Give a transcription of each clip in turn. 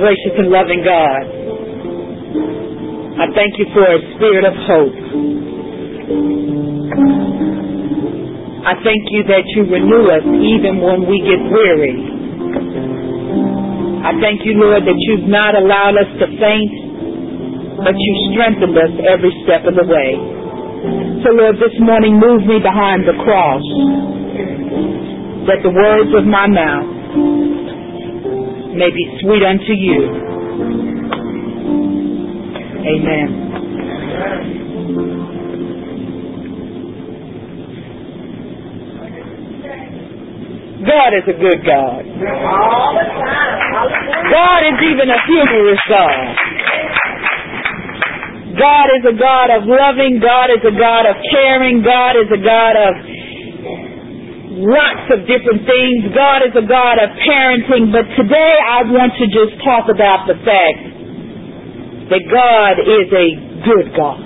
gracious and loving God, I thank you for a spirit of hope. I thank you that you renew us even when we get weary. I thank you, Lord, that you've not allowed us to faint, but you strengthened us every step of the way. So, Lord, this morning move me behind the cross, that the words of my mouth may be sweet unto you. Amen. God is a good God. God is even a humorous God. God is a God of loving. God is a God of caring. God is a God of lots of different things. God is a God of parenting. But today I want to just talk about the fact that God is a good God.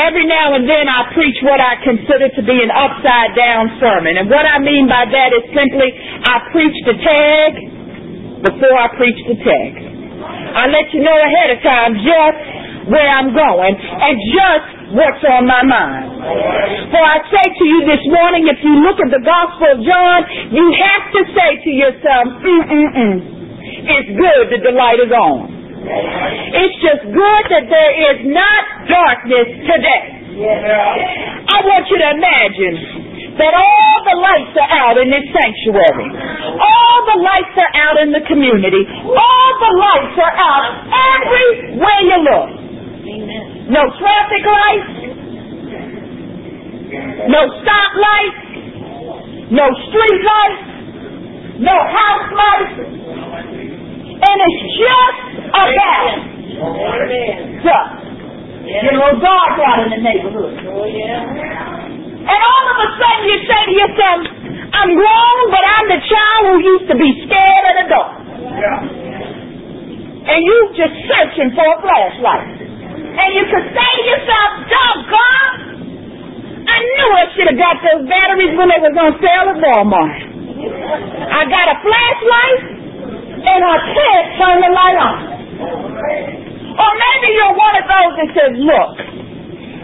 Every now and then I preach what I consider to be an upside down sermon. And what I mean by that is simply I preach the tag before I preach the text. I let you know ahead of time just where I'm going and just what's on my mind. For I say to you this morning, if you look at the Gospel of John, you have to say to yourself, mm-mm-mm, it's good the delight is on. It's just good that there is not darkness today. I want you to imagine that all the lights are out in this sanctuary. All the lights are out in the community. All the lights are out everywhere you look. No traffic lights. No stop lights. No street lights. No house lights. And it's just a balance. Just. Get a little dark out in the neighborhood. And all of a sudden you say to yourself, I'm grown, but I'm the child who used to be scared of the dark. Yeah. And you're just searching for a flashlight. And you could say to yourself, doggone, I knew I should have got those batteries when they was on sale at Walmart. I got a flashlight and I can't turn the light on. Or maybe you're one of those that says, look,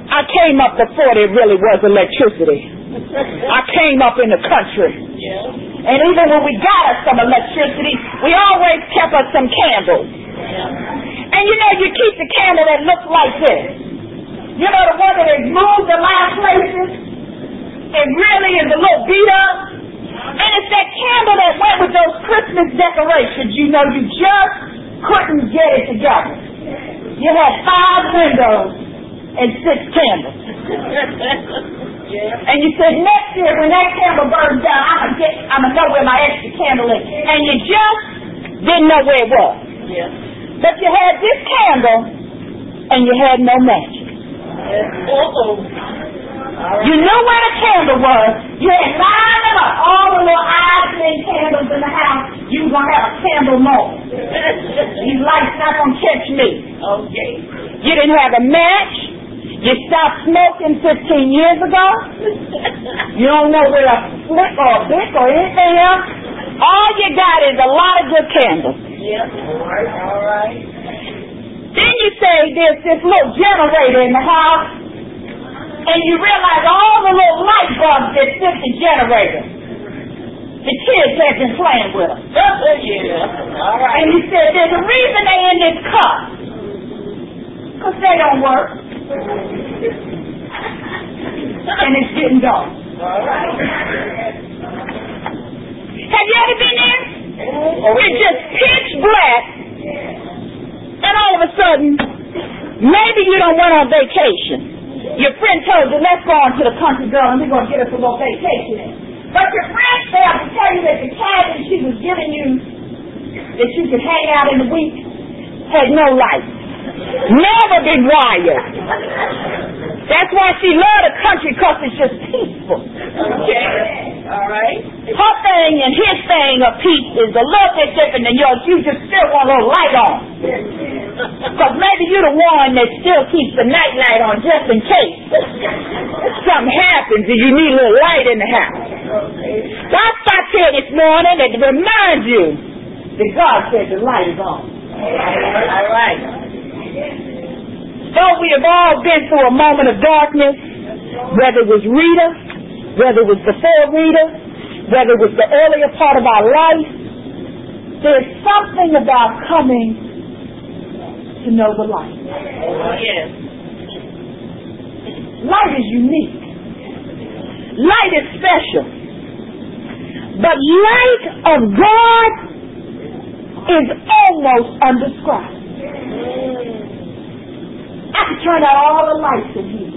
I came up before there really was electricity. I came up in the country. And even when we got us some electricity, we always kept us some candles. And you know, you keep the candle that looks like this. You know, the one that has moved a lot of places. It really is a little beat up. And it's that candle that went with those Christmas decorations. You know, you just couldn't get it together. You had five windows and six candles. And you said next year when that candle burns down, I'm gonna get, I'm gonna know where my extra candle is. And you just didn't know where it was. But you had this candle and you had no matches. You knew where the candle was. You had lined them up. All the little thing candles in the house. You was gonna have a candle moment. These lights not gonna catch me. Okay. You didn't have a match. You stopped smoking 15 years ago. You don't know where a flick or a bic or anything else. All you got is a lot of good candles. Yep. All right. All right. Then you say there's this little generator in the house, and you realize all the little light bulbs that fit the generator. The kids have been playing with them. yeah. All right. And you said there's a reason they in this cup. Because they don't work. And it's getting dark. All right. Have you ever been there? Oh, it's just pitch black. And all of a sudden, maybe you don't went on vacation. Your friend told you, let's go on to the country girl and we're going to get us a little vacation. But your friend failed to tell you that the cabin she was giving you, that you could hang out in the week, had no light. Never been wired. That's why she loved the country because it's just peaceful. All right. Her thing and his thing of peace is a little bit different than yours. You just still want a little light on. Because maybe you're the one that still keeps the night light on just in case something happens and you need a little light in the house. So I stopped here this morning and to remind you that God said the light is on. All right. Though we have all been through a moment of darkness, whether it was Rita, whether it was before Rita, whether it was the earlier part of our life, there's something about coming to know the light. Yes. Light is unique. Light is special. But light of God is almost undescribed. I could turn out all the lights in here.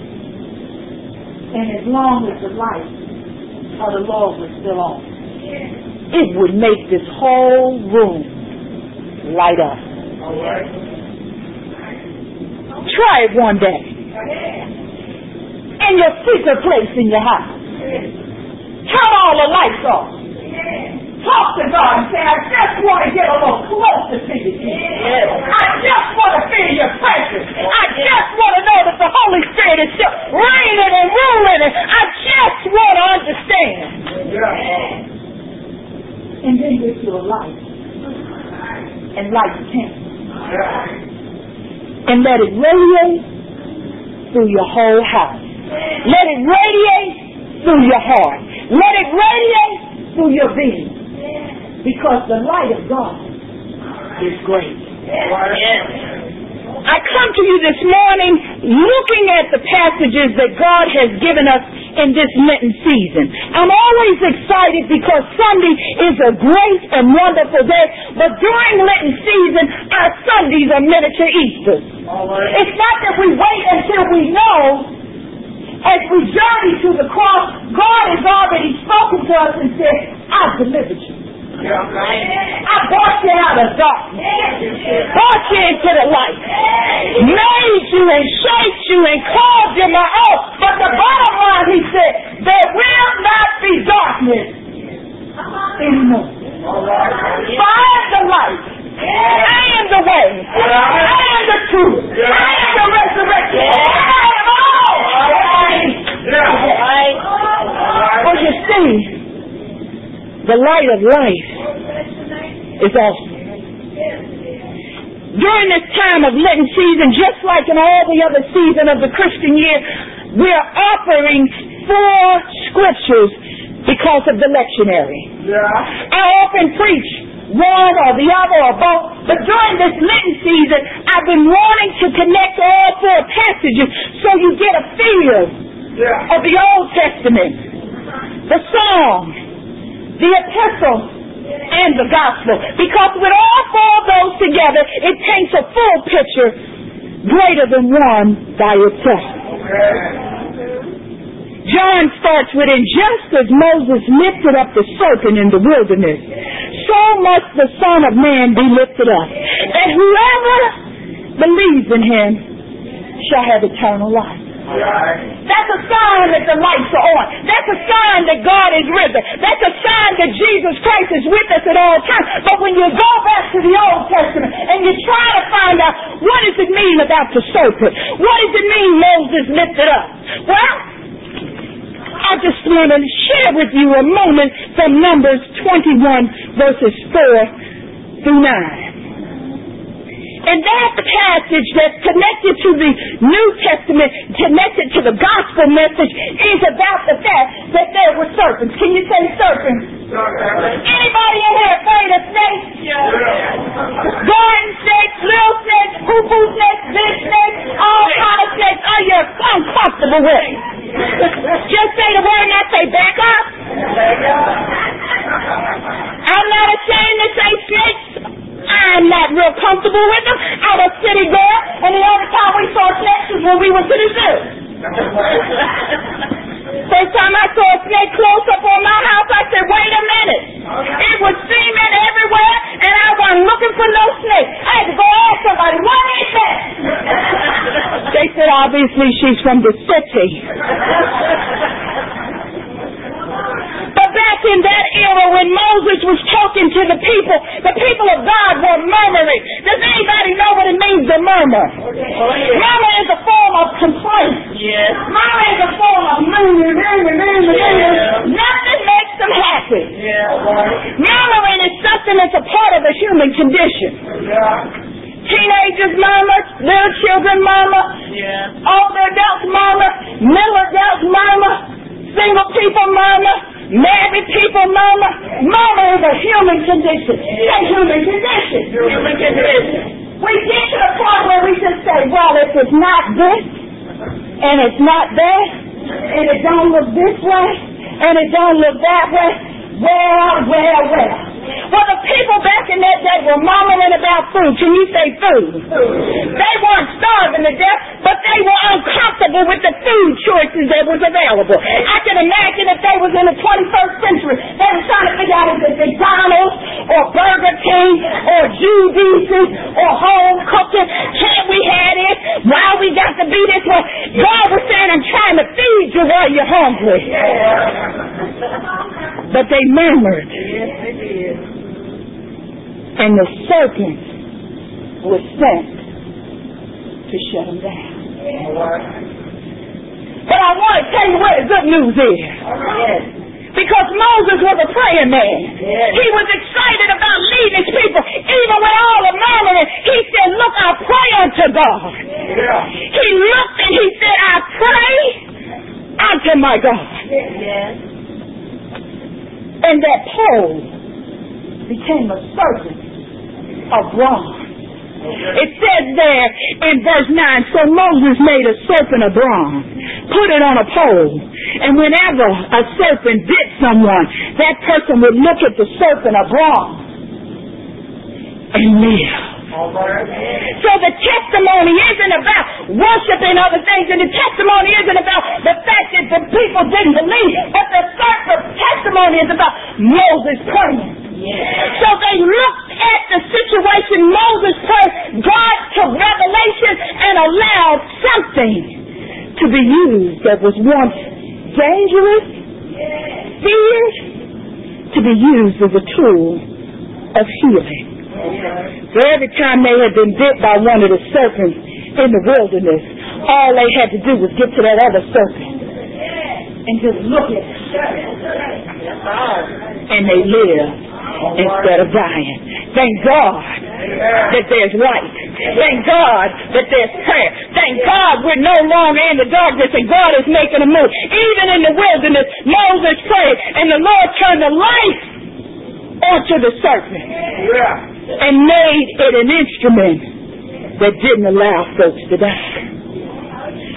And as long as the light of the Lord was still on, it would make this whole room light up. Right. Try it one day. In your secret place in your house. Turn all the lights off. Talk to God and say, I just want to get a little closer to you. Yes. I just want to feel your presence. I just want to know that the Holy Spirit is still reigning and ruling. And I just want to understand. And then get you a light. And light the candle. And let it radiate through your whole house. Let it radiate through your heart. Let it radiate through your being. Because the light of God is great. Yes. I come to you this morning looking at the passages that God has given us in this Lenten season. I'm always excited because Sunday is a great and wonderful day, but during Lenten season, our Sundays are miniature Easters. All right. It's not that we wait until we know. As we journey to the cross, God has already spoken to us and said, I've delivered you. I brought you out of darkness, brought you into the light, made you and shaped you and called you my own. But the bottom line, he said, there will not be darkness anymore. Am the light. I am the way. I am the truth. I am the resurrection. I am all. Right. Well, you see, the light of life is awesome. During this time of Lenten season, just like in all the other season of the Christian year, we are offering four scriptures because of the lectionary. I often preach one or the other or both, but during this Lenten season, I've been wanting to connect all four passages so you get a feel of the Old Testament, the Psalm, the Epistle, and the Gospel. Because with all four of those together, it paints a full picture greater than one by itself. John starts with, and just as Moses lifted up the serpent in the wilderness, so must the Son of Man be lifted up, that whoever believes in him shall have eternal life. That's a sign that the lights are on. That's a sign that God is risen. That's a sign that Jesus Christ is with us at all times. But when you go back to the Old Testament and you try to find out what does it mean about the serpent? What does it mean Moses lifted up? Well, I just want to share with you a moment from Numbers 21 verses 4 through 9. And that passage that's connected to the New Testament, connected to the gospel message, is about the fact that there were serpents. Can you say serpents? Anybody in here afraid of snakes? Garden snakes, little snakes, poo-poo snakes, big snakes, all kind of snakes. Are you uncomfortable with? Just say the word and I say back up. I'm not ashamed to say snakes. I'm not real comfortable with them. I'm a city girl, and the only time we saw snakes was when we went to the zoo. First time I saw a snake close up on my house, I said, wait a minute. It was semen everywhere, and I wasn't looking for no snake. I had to go ask somebody, what is that? They said, obviously she's from the city. But back in that era when Moses was talking to the people, the people of God were murmuring. Does anybody know what it means to murmur? Murmur is a form of complaint. Yes. Murmur is a form of murmur, murmur, murmur, murmur. Nothing makes them happy. Yeah. Right. Murmuring is something that's a part of the human condition. Yeah. Teenagers murmur, little children murmur, Yeah. older adults murmur, middle adults murmur, single people murmur, married people murmur. Murmur is a human condition. It's a human condition. Human condition. We get to the point where we just say, well, if it's not this, and it's not that, and it don't look this way, and it don't look that way, well, well, well. Well, the people back in that day were murmuring about food. Can you say food? They weren't starving to death, but they were uncomfortable with the food choices that was available. I can imagine if they was in the 21st century, they were trying to figure out is it McDonald's or Burger King or Judy's or home cooking. Can't we have it? Why we got to be this way? God was saying, I'm trying to feed you while you're hungry. But they murmured, Yes, it is. and the serpent was sent to shut them down. But I want to tell you where the good news is. Yes. Because Moses was a praying man. Yes. He was excited about leading his people. Even with all the murmuring, he said, look, I pray unto God. Yeah. He looked and he said, I pray unto my God. Yes. And that pole became a serpent of bronze. It says there in verse 9, so Moses made a serpent of bronze, put it on a pole, and whenever a serpent bit someone, that person would look at the serpent of bronze and live. So the testimony isn't about worshiping other things, and the testimony isn't about the fact that the people didn't believe, but the, fact the testimony is about Moses praying. So they looked at the situation Moses prayed, God took revelation and allowed something to be used that was once dangerous, feared, to be used as a tool of healing. So every time they had been bit by one of the serpents in the wilderness, all they had to do was get to that other serpent and just look at it. And they lived instead of dying. Thank God that there's light. Thank God that there's prayer. Thank God we're no longer in the darkness and God is making a move. Even in the wilderness, Moses prayed and the Lord turned the light onto the serpent Yeah. And made it an instrument that didn't allow folks to die.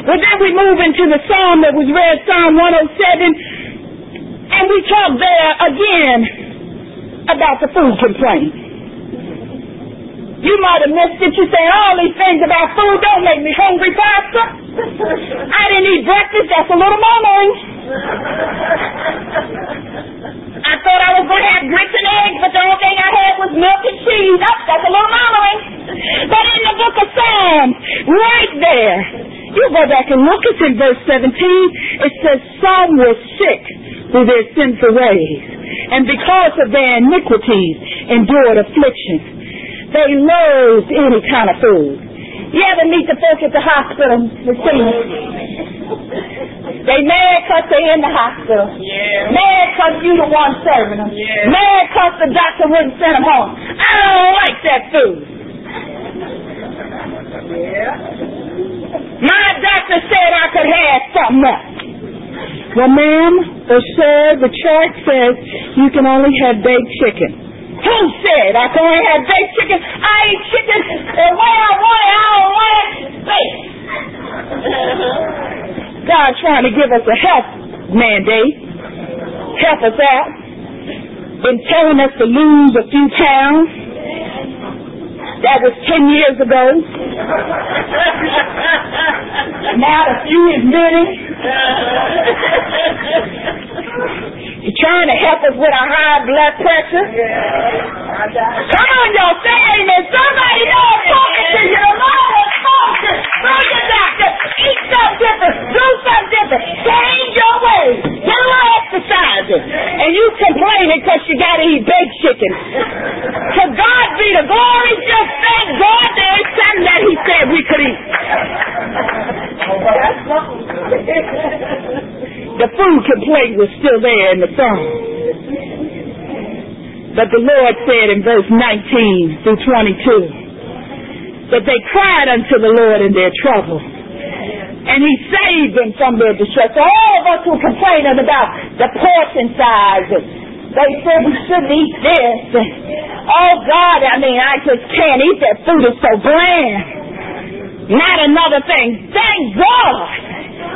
Well, then we move into the psalm that was read, Psalm 107, and we talk there again about the food complaint. You might have missed it. You say all these things about food don't make me hungry, Pastor. I didn't eat breakfast. That's a little murmuring. I thought I was going to have grits and eggs, but the only thing I had was milk and cheese. Oh, that's a little murmuring. But in the book of Psalms, right there, you go back and look. It's in verse 17. It says, Some were sick through their sinful ways, and because of their iniquities endured affliction. They loathed any kind of food. You ever meet the folks at the hospital? The seniors? They mad because they in the hospital. Yeah. Mad because you the one serving them. Yeah. Mad because the doctor wouldn't send them home. I don't like that food. Yeah. My doctor said I could have something else. Well, ma'am or sir, the chart says you can only have baked chicken. Who said I can only have baked chicken? I eat chicken the way I want it. I don't want it baked. God trying to give us a health mandate. Help us out. Been telling us to lose a few pounds. That was 10 years ago. Now the few is many. You're trying to help us with our high blood pressure. Come on, y'all, say amen. Somebody I'm talking to you. The Lord is talking. Eat something different. Do something different. Change your ways. Get a little exercising. And you complaining because you got to eat baked chicken. To God be the glory. Just thank God there is something that He said we could eat. The food complaint was still there in the song. But the Lord said in verse 19 through 22 that they cried unto the Lord in their trouble. And he saved them from their distress. So all of us who complaining about the portion size and they said we shouldn't eat this. Oh God, I mean, I just can't eat that food. It's so bland. Not another thing. Thank God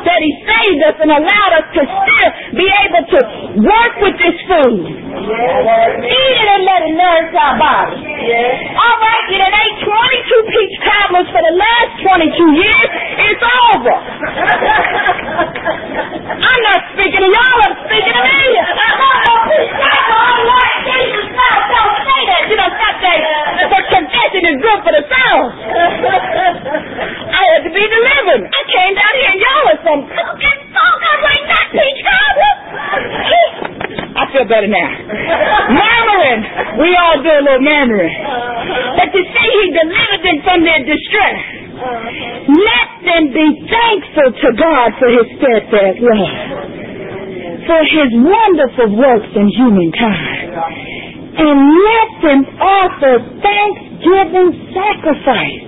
that He saved us and allowed us to still be able to work with this food. Eat it and let it nourish our body. All right, done ate 22 peach cobblers for the last 22 years. It's over. I'm not speaking to y'all, I'm speaking to me. No, don't say that. You know, stop that. The confession is good for the soul. I had to be delivered. I came down here and y'all are some cooking focus like that peach cobbler. I feel better now. Murmuring. We all do a little murmuring. But to see he delivered them from their distress. Let them be thankful to God for his steadfast love. For his wonderful works in humankind. And let them offer thanksgiving sacrifice.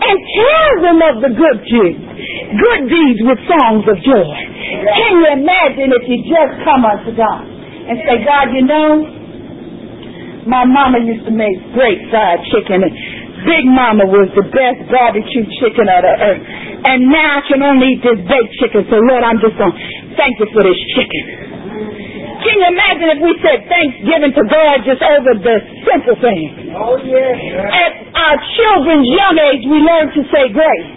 And tell them of the good deeds good deeds with songs of joy. Can you imagine if you just come unto God and say, God, you know, my mama used to make great fried chicken and Big Mama was the best barbecue chicken of the earth. And now I can only eat this baked chicken, so Lord, I'm just going to thank you for this chicken. Can you imagine if we said thanksgiving to God just over the simple things? Oh, yeah. At our children's young age, we learn to say grace.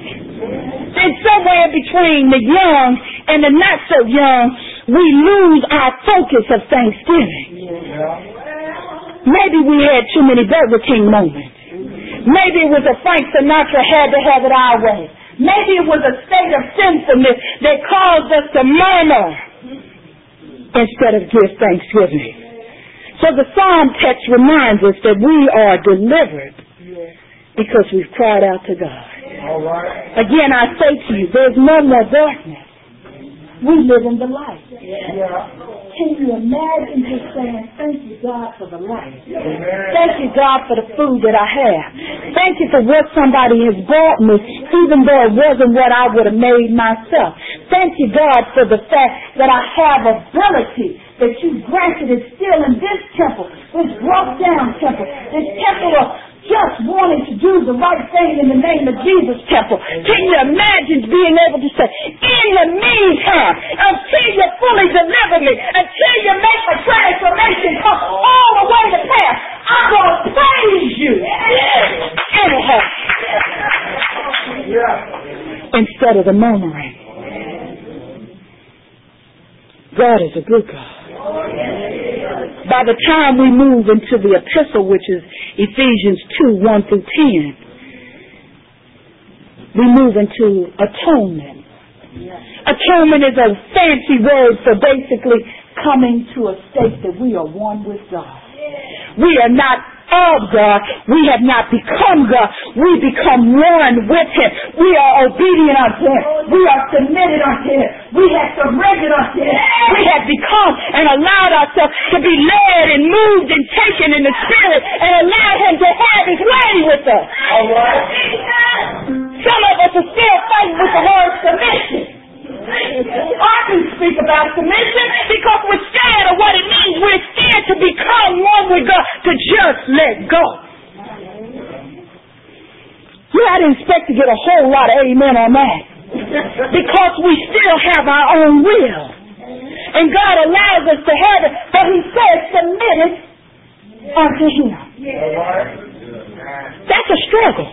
Then somewhere between the young and the not so young, we lose our focus of thanksgiving. Maybe we had too many Burger King moments. Maybe it was a Frank Sinatra had to have it our way. Maybe it was a state of sinfulness that caused us to murmur instead of give thanksgiving. So the psalm text reminds us that we are delivered because we've cried out to God. Again, I say to you, there's no more darkness. We live in the light. Can you imagine just saying, thank you, God, for the light. Thank you, God, for the food that I have. Thank you for what somebody has brought me, even though it wasn't what I would have made myself. Thank you, God, for the fact that I have ability that you granted is still in this temple, this broke down temple, this temple of just wanting to do the right thing in the name of Jesus temple. Can you imagine being able to say, in the meantime, until you fully deliver me, until you make the transformation come all the way to pass, I'm going to praise you. Anyhow. Instead of the murmuring. God is a good God. Oh, By the time we move into the epistle, which is Ephesians 2, 1 through 10, we move into atonement. Atonement is a fancy word for basically coming to a state that we are one with God. We are not of God. We have not become God. We become one with Him. We are obedient unto Him. We are submitted unto Him. We have surrendered unto Him. We have become and allowed ourselves to be led and moved and taken in the Spirit and allowed Him to have His way with us. All right. Some of us are still fighting with the word submission. I can speak about submission because we're scared of what it means. We're scared to become one with God, to just let go. Yeah, I didn't expect to get a whole lot of amen on that. Because we still have our own will. And God allows us to have it, but He says submit it unto Him. That's a struggle.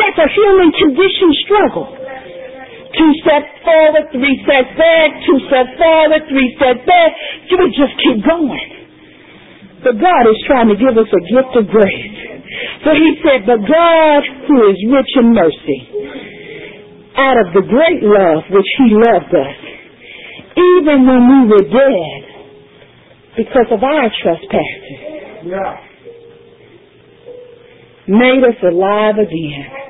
That's a human condition struggle. Two steps forward, three steps back, two steps forward, three steps back. You would just keep going. But God is trying to give us a gift of grace. So he said, but God who is rich in mercy, out of the great love which he loved us, even when we were dead because of our trespasses, Yeah. made us alive again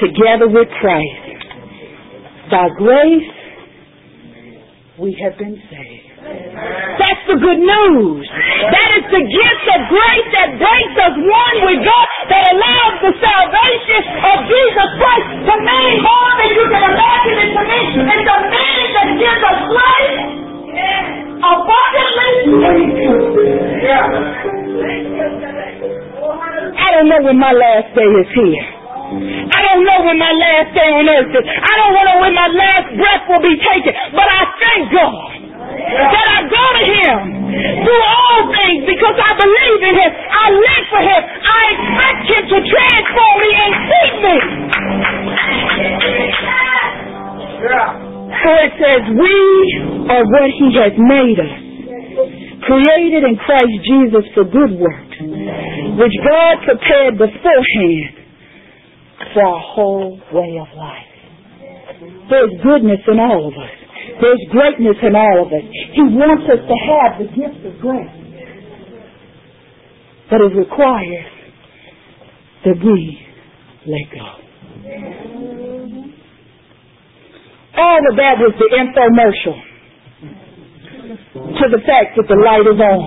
together with Christ. By grace, we have been saved. That's the good news. That is the gift of grace that brings us one with God that allows the salvation of Jesus Christ to mean more than you can imagine it to mean. It's a meaning that gives us grace abundantly. Yeah. I don't know when my last day is here. Has made us, created in Christ Jesus for good works, which God prepared beforehand for our whole way of life. There's goodness in all of us. There's greatness in all of us. He wants us to have the gift of grace. But it requires that we let go. All of that was the infomercial to the fact that the light is on.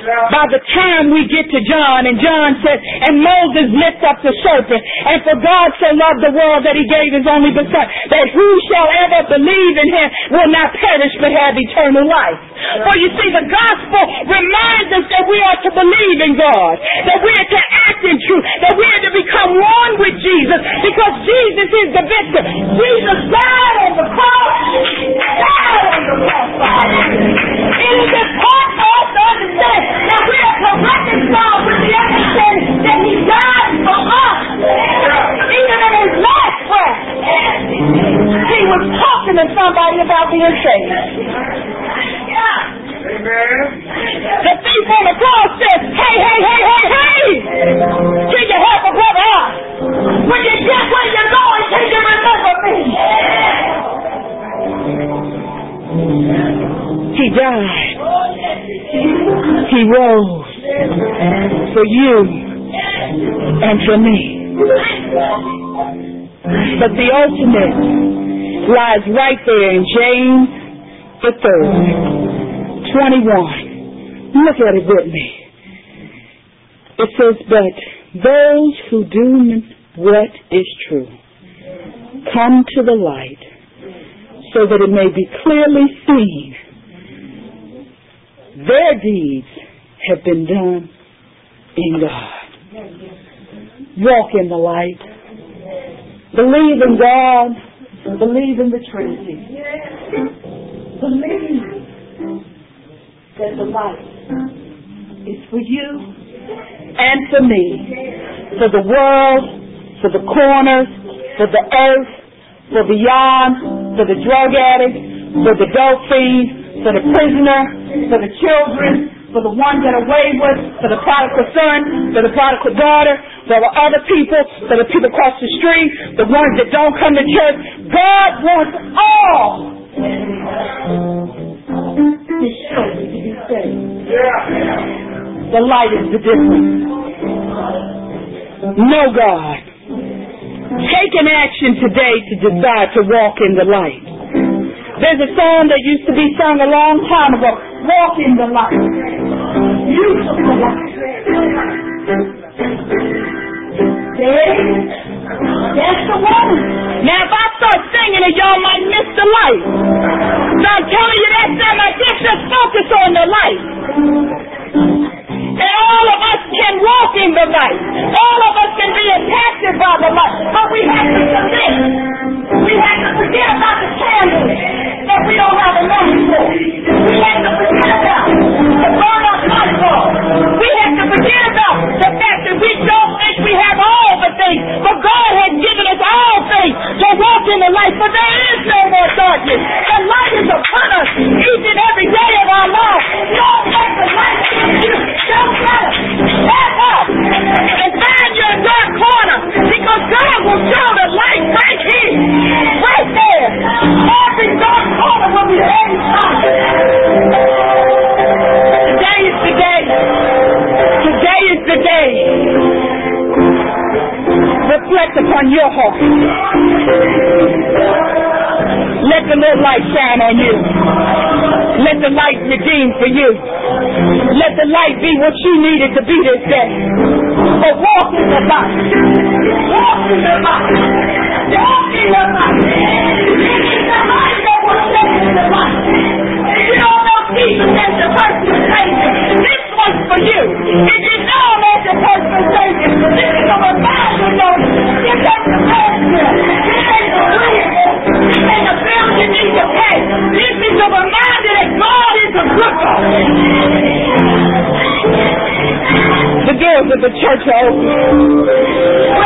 By the time we get to John, and John says, and Moses lifts up the serpent, and for God so loved the world that he gave his only begotten, that who shall ever believe in him will not perish but have eternal life. For you see, the gospel reminds us that we are to believe in God, that we are to act in truth, that we are to become one with Jesus, because Jesus is the victor. Jesus died on the cross, me. But the ultimate lies right there in James the third, 21. Look at it with me. It says, but those who do what is true come to the light so that it may be clearly seen their deeds have been done in God. Walk in the light. Believe in God. Believe in the Trinity. Believe that the light is for you and for me, for the world, for the corners, for the earth, for beyond, for the drug addict, for the dope fiend, for the prisoner, for the children, for the one that are wayward, for the prodigal son, for the prodigal daughter, for the other people, for the people across the street, the ones that don't come to church. God wants all to show to be saved. The light is the difference. Know God. Take an action today to decide to walk in the light. There's a song that used to be sung a long time ago. Walk in the light. Use the light. See? That's the one. Now, if I start singing it, y'all might miss the light. So I'm telling you that time I just just focus on the light. And all of us can walk in the light. All of us can be impacted the light shine on you. Let the light redeem for you. Let the light be what you needed to be this day. But walk in the light. Walk in the light. Walk in the light. It is the light. If you don't know Jesus as the personal Savior, this for you. You know personal Savior, this is a to pay Him. A real. This is a reminder that God is a good God. The doors of the church are open.